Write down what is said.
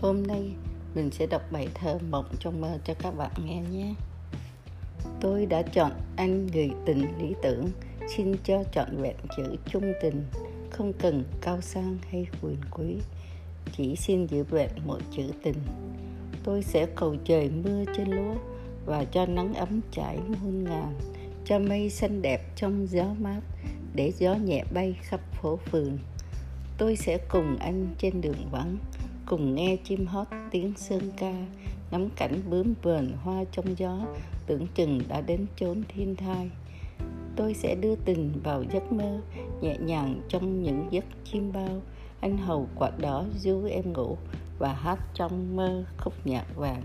Hôm nay mình sẽ đọc bài thơ Mộng trong mơ cho các bạn nghe nhé. Tôi đã chọn anh người tình lý tưởng, xin cho trọn vẹn chữ chung tình, không cần cao sang hay quyền quý, chỉ xin giữ vẹn một chữ tình. Tôi sẽ cầu trời mưa trên lúa và cho nắng ấm trải muôn ngàn, cho mây xanh đẹp trong gió mát, để gió nhẹ bay khắp phố phường. Tôi sẽ cùng anh trên đường vắng, cùng nghe chim hót tiếng sơn ca, ngắm cảnh bướm vườn hoa trong gió, tưởng chừng đã đến chốn thiên thai. Tôi sẽ đưa tình vào giấc mơ, nhẹ nhàng trong những giấc chim bao. Anh hầu quạt đỏ du em ngủ và hát trong mơ khúc nhạc vàng.